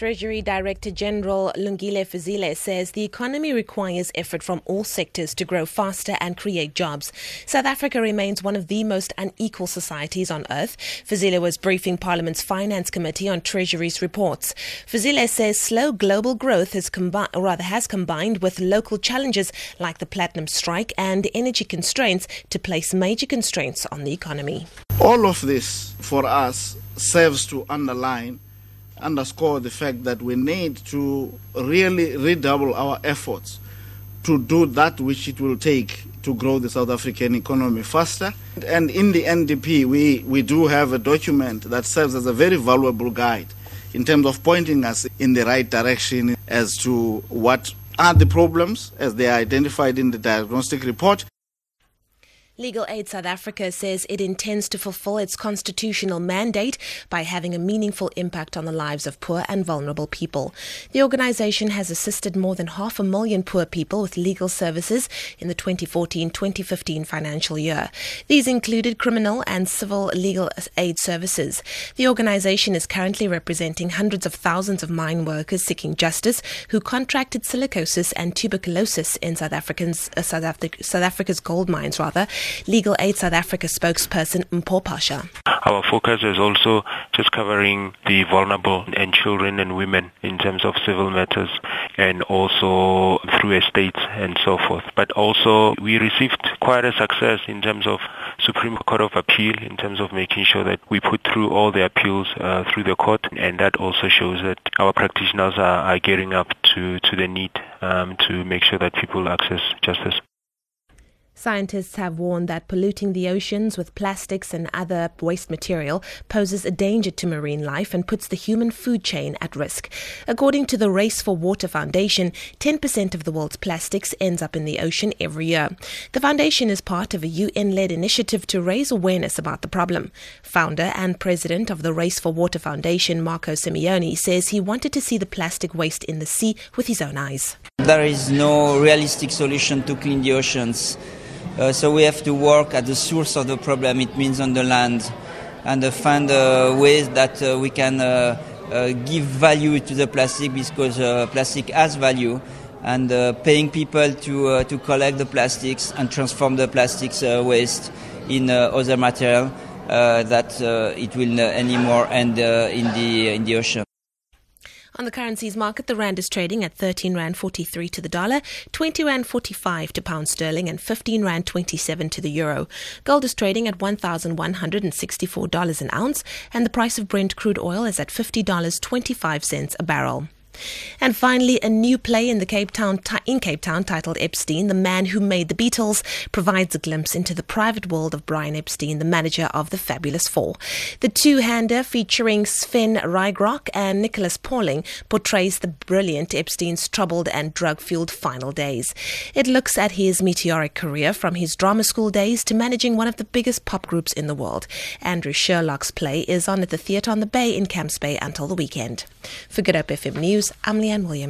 Treasury Director General Lungile Fuzile says the economy requires effort from all sectors to grow faster and create jobs. South Africa remains one of the most unequal societies on earth. Fuzile was briefing Parliament's Finance Committee on Treasury's reports. Fuzile says slow global growth has combi- rather has combined with local challenges like the platinum strike and energy constraints to place major constraints on the economy. All of this for us serves to underline underscore the fact that we need to really redouble our efforts to do that which it will take to grow the South African economy faster. And in the NDP, we, we do have a document that serves as a very valuable guide in terms of pointing us in the right direction as to what are the problems as they are identified in the diagnostic report Legal Aid South Africa says it intends to fulfill its constitutional mandate by having a meaningful impact on the lives of poor and vulnerable people. The organization has assisted more than half a million poor people with legal services in the 2014-2015 financial year. These included criminal and civil legal aid services. The organization is currently representing hundreds of thousands of mine workers seeking justice who contracted silicosis and tuberculosis in South Africa's uh, South, Africa, South Africa's gold mines rather Legal Aid South Africa spokesperson Mpho Pasha. Our focus is also just covering the vulnerable and children and women in terms of civil matters and also through estates and so forth. But also we received quite a success in terms of Supreme Court of Appeal in terms of making sure that we put through all the appeals uh, through the court and that also shows that our practitioners are, are gearing up to, to the need um, to make sure that people access justice. Scientists have warned that polluting the oceans with plastics and other waste material poses a danger to marine life and puts the human food chain at risk. According to the Race for Water Foundation, 10% of the world's plastics ends up in the ocean every year. The foundation is part of a UN led initiative to raise awareness about the problem. Founder and president of the Race for Water Foundation, Marco Simeoni, says he wanted to see the plastic waste in the sea with his own eyes. There is no realistic solution to clean the oceans. Uh, so we have to work at the source of the problem, it means on the land, and uh, find uh, ways that uh, we can uh, uh, give value to the plastic because plastic has value. And paying people to, to collect the plastics and transform the plastics waste in other material that it will anymore end in, the, in the ocean. On the currencies market, the rand is trading at 13 rand 43 to the dollar, 20 rand 45 to pound sterling, and 15 rand 27 to the euro. Gold is trading at $1,164 an ounce, and the price of Brent crude oil is at $50.25 a barrel. And finally, a new play in the Cape Town in Cape Town titled Epstein, the man who made the Beatles, provides a glimpse into the private world of Brian Epstein, the manager of the Fabulous Four. The two-hander featuring Sven Ruygrok and Nicholas Pauling portrays the brilliant Epstein's troubled and drug-fueled final days. It looks at his meteoric career from his drama school days to managing one of the biggest pop groups in the world. Andrew Sherlock's play is on at the Theatre on the Bay in Camps Bay until the weekend. For Good Hope FM News, I'm Leanne Williams.